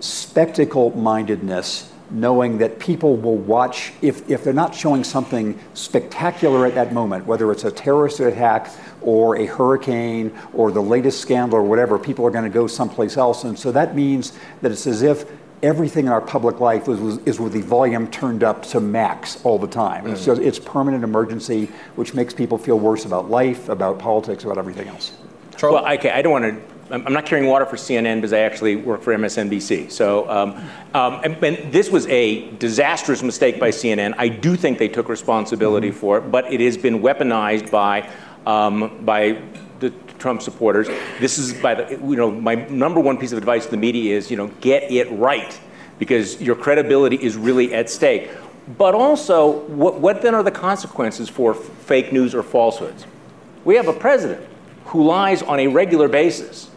spectacle mindedness, knowing that people will watch, if, if they're not showing something spectacular at that moment, whether it's a terrorist attack or a hurricane or the latest scandal or whatever, people are going to go someplace else. And so that means that it's as if everything in our public life is, is with the volume turned up to max all the time. Mm. It's, it's permanent emergency, which makes people feel worse about life, about politics, about everything else. Charlie? Well, okay, I don't want to. I'm not carrying water for CNN because I actually work for MSNBC. So, um, um, and, and, this was a disastrous mistake by CNN. I do think they took responsibility mm-hmm. for it, but it has been weaponized by um, by the Trump supporters. This is by the, you know, my number one piece of advice to the media is, you know, get it right because your credibility is really at stake. But also, what, what then are the consequences for fake news or falsehoods? We have a president who lies on a regular basis.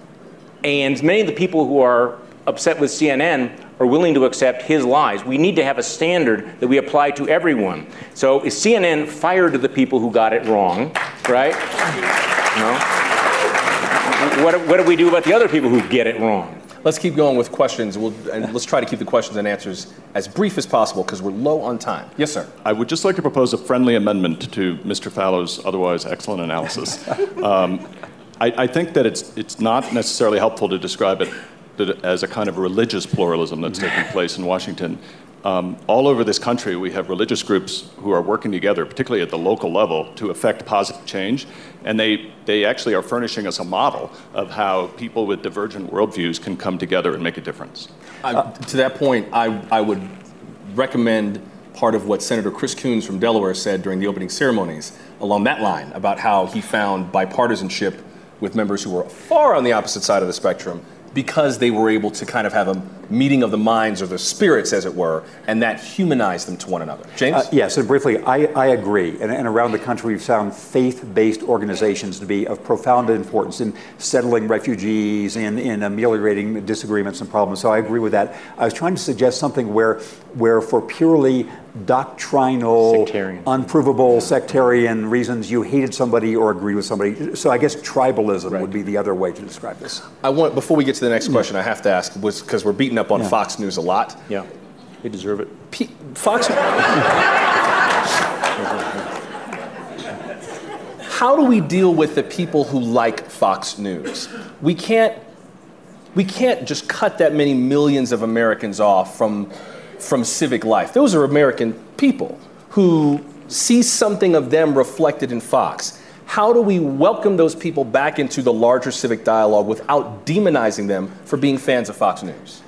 And many of the people who are upset with CNN are willing to accept his lies. We need to have a standard that we apply to everyone. So is CNN fired the people who got it wrong, right? No? What, what do we do about the other people who get it wrong? Let's keep going with questions. We'll, and let's try to keep the questions and answers as brief as possible because we're low on time. Yes, sir. I would just like to propose a friendly amendment to Mr. Fallows' otherwise excellent analysis. [LAUGHS] um, I, I, think that it's, it's not necessarily helpful to describe it as a kind of religious pluralism that's taking place in Washington. Um, all over this country, we have religious groups who are working together, particularly at the local level, to affect positive change. And they, they actually are furnishing us a model of how people with divergent worldviews can come together and make a difference. Uh, to that point, I, I would recommend part of what Senator Chris Coons from Delaware said during the opening ceremonies along that line about how he found bipartisanship with members who were far on the opposite side of the spectrum because they were able to kind of have a meeting of the minds or the spirits, as it were, and that humanized them to one another. James? Uh, yes, and briefly, I, I agree. And, and, around the country, we've found faith based organizations to be of profound importance in settling refugees, and in ameliorating disagreements and problems. So I agree with that. I was trying to suggest something where, where for purely doctrinal, sectarian. unprovable sectarian reasons you hated somebody or agreed with somebody. So I guess tribalism right. would be the other way to describe this. I want before we get to the next mm. question, I have to ask was because we're beating up on yeah. Fox News a lot. Yeah, they deserve it. P- Fox. [LAUGHS] How do we deal with the people who like Fox News? We can't. We can't just cut that many millions of Americans off from from civic life. Those are American people who see something of them reflected in Fox. How do we welcome those people back into the larger civic dialogue without demonizing them for being fans of Fox News?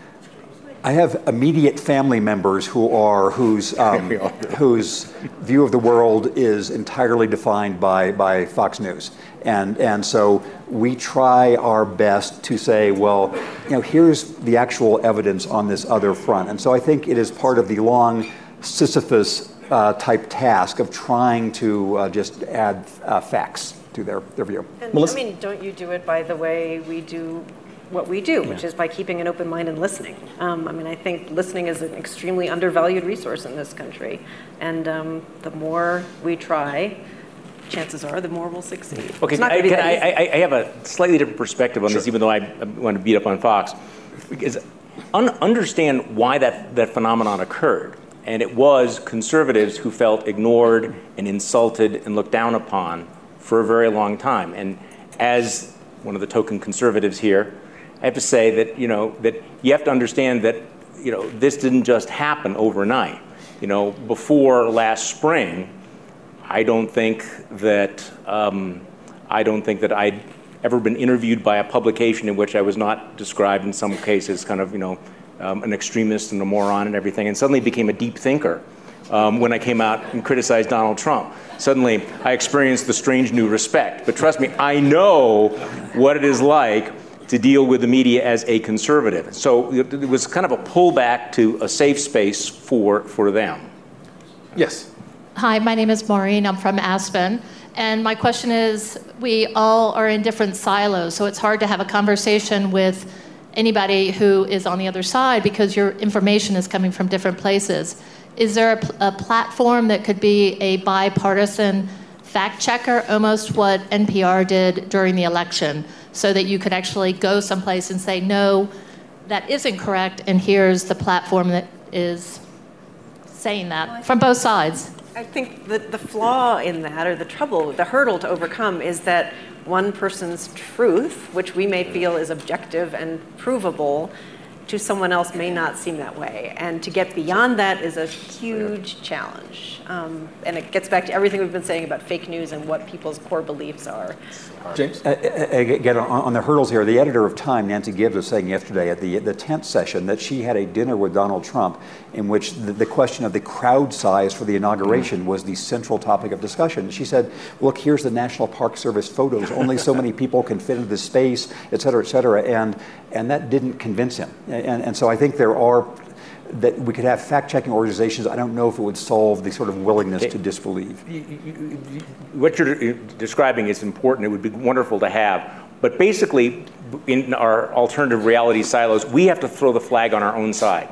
I have immediate family members who are whose [LAUGHS] um, whose view of the world is entirely defined by by Fox News, and and so we try our best to say, well, you know, here's the actual evidence on this other front, and so I think it is part of the long Sisyphus uh, type task of trying to uh, just add uh, facts. to their, their view. And, Melissa? I mean, don't you do it by the way we do what we do, which is by keeping an open mind and listening. Um, I mean, I think listening is an extremely undervalued resource in this country, and um, the more we try, chances are the more we'll succeed. Okay, It's not I, gonna be that I. I, have a slightly different perspective on this, even though I, I want to beat up on Fox. Because un, understand why that, that phenomenon occurred. And it was conservatives who felt ignored and insulted and looked down upon for a very long time. And as one of the token conservatives here, I have to say that, you know, that you have to understand that, you know, this didn't just happen overnight. You know, before last spring, I don't think that um, I don't think that I'd ever been interviewed by a publication in which I was not described in some cases kind of you know um, an extremist and a moron and everything, and suddenly became a deep thinker. Um, when I came out and criticized Donald Trump, suddenly I experienced the strange new respect. But trust me, I know what it is like to deal with the media as a conservative. So it it was kind of a pullback to a safe space for for them. Yes. Hi, my name is Maureen. I'm from Aspen. And my question is we all are in different silos, so it's hard to have a conversation with anybody who is on the other side because your information is coming from different places. Is there a, a platform that could be a bipartisan fact checker, almost what NPR did during the election, so that you could actually go someplace and say, no, that isn't correct, and here's the platform that is saying that from both sides? I think the, the flaw in that, or the trouble, the hurdle to overcome, is that one person's truth, which we may feel is objective and provable, to someone else may not seem that way. And to get beyond that is a huge challenge. Um, and it gets back to everything we've been saying about fake news and what people's core beliefs are. James? Uh, uh, Again, on on the hurdles here, the editor of Time, Nancy Gibbs, was saying yesterday at the, the 10th session that she had a dinner with Donald Trump in which the, the question of the crowd size for the inauguration was the central topic of discussion. She said, look, here's the National Park Service photos. Only so many people can fit into this space, et cetera, et cetera. And, and that didn't convince him. And, and so I think there are, that we could have fact-checking organizations. I don't know if it would solve the sort of willingness to disbelieve. what you're describing is important. It would be wonderful to have. But basically, in our alternative reality silos, we have to throw the flag on our own side.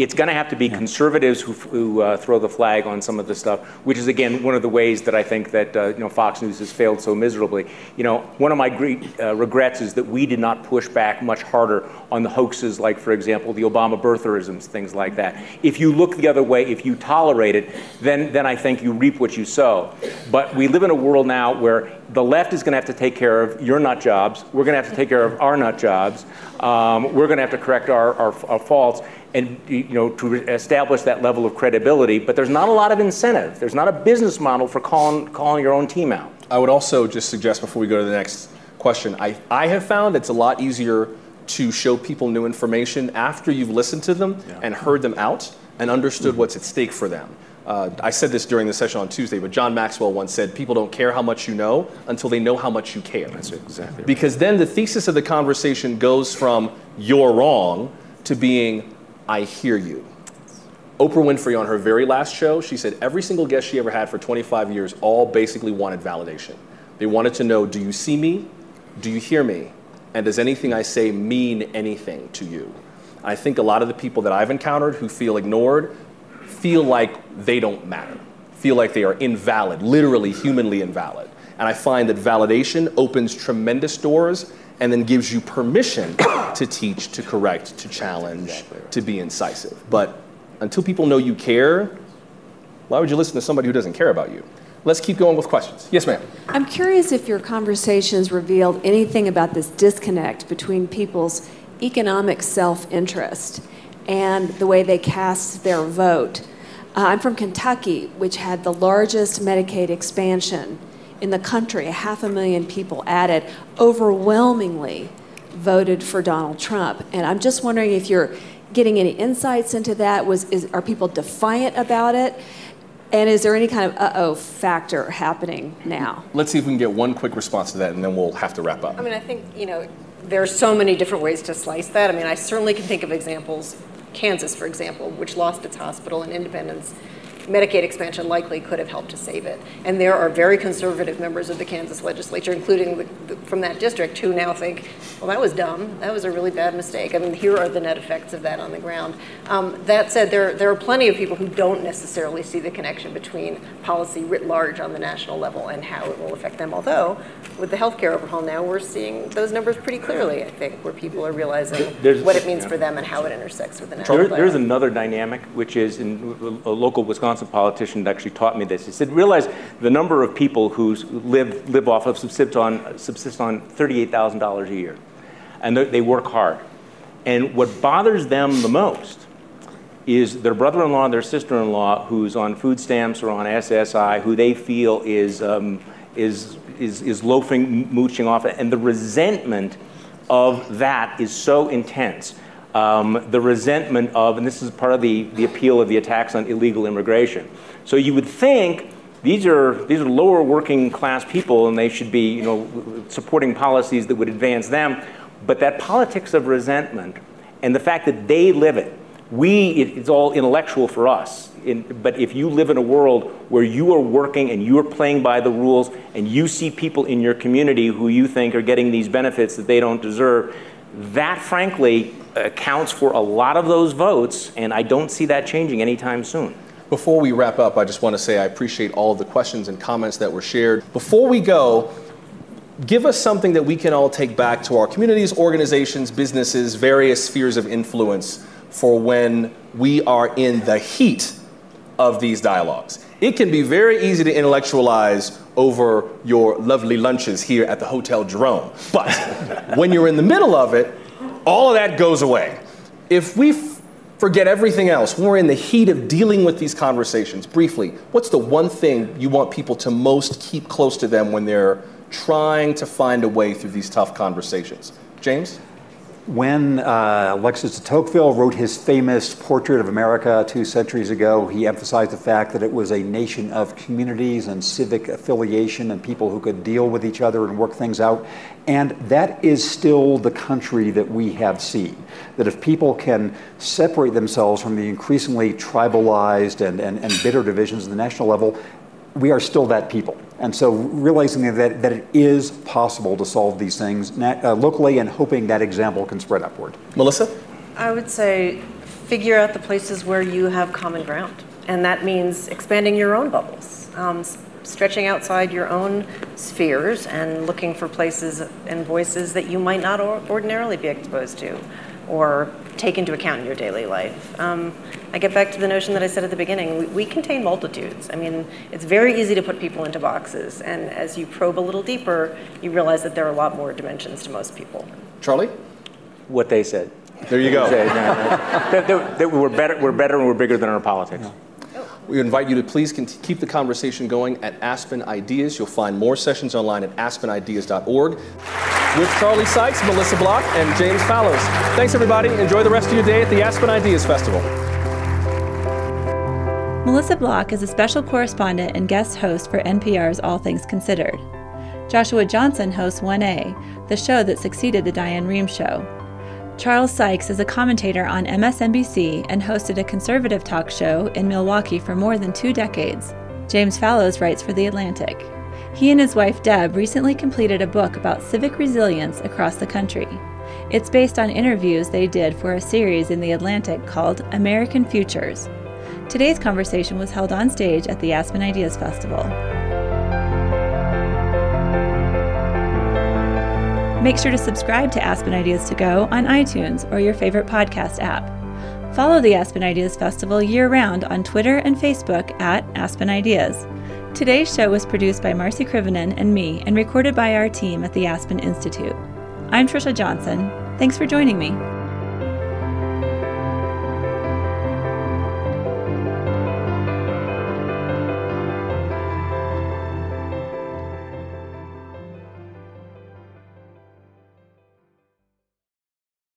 It's going to have to be conservatives who, who uh, throw the flag on some of this stuff, which is again one of the ways that I think that uh, you know Fox News has failed so miserably. You know, one of my great uh, regrets is that we did not push back much harder on the hoaxes, like for example the Obama birtherisms, things like that. If you look the other way, if you tolerate it, then then I think you reap what you sow. But we live in a world now where the left is going to have to take care of your nut jobs. We're going to have to take care of our nut jobs. Um, we're going to have to correct our faults and you know to establish that level of credibility. But there's not a lot of incentive. There's not a business model for calling calling your own team out. I would also just suggest before we go to the next question, I, I have found it's a lot easier to show people new information after you've listened to them and heard them out and understood what's at stake for them. Uh, I said this during the session on Tuesday, but John Maxwell once said, "People don't care how much you know until they know how much you care." That's exactly. Because then the thesis of the conversation goes from "you're wrong" to being "I hear you." Oprah Winfrey on her very last show, she said every single guest she ever had for 25 years all basically wanted validation. They wanted to know, do you see me? Do you hear me? And does anything I say mean anything to you? I think a lot of the people that I've encountered who feel ignored feel like they don't matter, feel like they are invalid, literally humanly invalid. And I find that validation opens tremendous doors and then gives you permission [COUGHS] to teach, to correct, to challenge, to be incisive. But until people know you care, why would you listen to somebody who doesn't care about you? Let's keep going with questions. Yes, ma'am. I'm curious if your conversations revealed anything about this disconnect between people's economic self interest and the way they cast their vote. Uh, I'm from Kentucky, which had the largest Medicaid expansion in the country. A half a million people added, overwhelmingly voted for Donald Trump. And I'm just wondering if you're getting any insights into that. Was, is, are people defiant about it? And is there any kind of uh oh factor happening now? Let's see if we can get one quick response to that, and then we'll have to wrap up. I mean, I think, you know, there are so many different ways to slice that. I mean, I certainly can think of examples. Kansas, for example, which lost its hospital in Independence Medicaid expansion likely could have helped to save it. And there are very conservative members of the Kansas legislature, including the, the, from that district, who now think, well, that was dumb. That was a really bad mistake. I mean, here are the net effects of that on the ground. Um, that said, there, there are plenty of people who don't necessarily see the connection between policy writ large on the national level and how it will affect them. Although, with the healthcare overhaul now, we're seeing those numbers pretty clearly, I think, where people are realizing There's- what it means yeah. for them and how it intersects with the national There, plan. there's another dynamic, which is in, a local Wisconsin politician that actually taught me this. He said, realize the number of people who live, live off of, subsist on, subsist on $38,000 a year. And they, work hard. And what bothers them the most is their brother-in-law and their sister-in-law who's on food stamps or on SSI, who they feel is, um, is, is, is loafing, mooching off, and the resentment of that is so intense. Um, the resentment of, and this is part of the, the appeal of the attacks on illegal immigration. So you would think these are, these are lower working class people and they should be you know, supporting policies that would advance them. But that politics of resentment and the fact that they live it, we, it, it's all intellectual for us. In, but if you live in a world where you are working and you're playing by the rules and you see people in your community who you think are getting these benefits that they don't deserve, that frankly accounts for a lot of those votes, and I don't see that changing anytime soon. Before we wrap up, I just want to say I appreciate all of the questions and comments that were shared. Before we go, give us something that we can all take back to our communities, organizations, businesses, various spheres of influence for when we are in the heat of these dialogues. It can be very easy to intellectualize over your lovely lunches here at the Hotel Jerome. But when you're in the middle of it, all of that goes away. If we f- forget everything else, when we're in the heat of dealing with these conversations, briefly, what's the one thing you want people to most keep close to them when they're trying to find a way through these tough conversations? James? When uh, Alexis de Tocqueville wrote his famous Portrait of America two centuries ago, he emphasized the fact that it was a nation of communities and civic affiliation and people who could deal with each other and work things out. And that is still the country that we have seen. That if people can separate themselves from the increasingly tribalized and, and, and bitter divisions at the national level, we are still that people. And so realizing that, that it is possible to solve these things na- uh, locally and hoping that example can spread upward. Melissa? I would say figure out the places where you have common ground. And that means expanding your own bubbles, um, s- stretching outside your own spheres and looking for places and voices that you might not or- ordinarily be exposed to or take into account in your daily life. Um, I get back to the notion that I said at the beginning we, we contain multitudes. I mean, it's very easy to put people into boxes. And as you probe a little deeper, you realize that there are a lot more dimensions to most people. Charlie? What they said. There you go. Say, no, no. That- that- that we're, better, we're better and we're bigger than our politics. We invite you to please keep the conversation going at Aspen Ideas. You'll find more sessions online at aspenideas.org with Charlie Sykes, Melissa Block, and James Fallows. Thanks, everybody. Enjoy the rest of your day at the Aspen Ideas Festival. Melissa Block is a special correspondent and guest host for NPR's All Things Considered. Joshua Johnson hosts 1A, the show that succeeded The Diane Rehm Show. Charles Sykes is a commentator on MSNBC and hosted a conservative talk show in Milwaukee for more than two decades. James Fallows writes for The Atlantic. He and his wife Deb recently completed a book about civic resilience across the country. It's based on interviews they did for a series in The Atlantic called American Futures. Today's conversation was held on stage at the Aspen Ideas Festival. Make sure to subscribe to Aspen Ideas to Go on iTunes or your favorite podcast app. Follow the Aspen Ideas Festival year round on Twitter and Facebook at Aspen Ideas. Today's show was produced by Marci Krivonen and me and recorded by our team at the Aspen Institute. I'm Trisha Johnson. Thanks for joining me.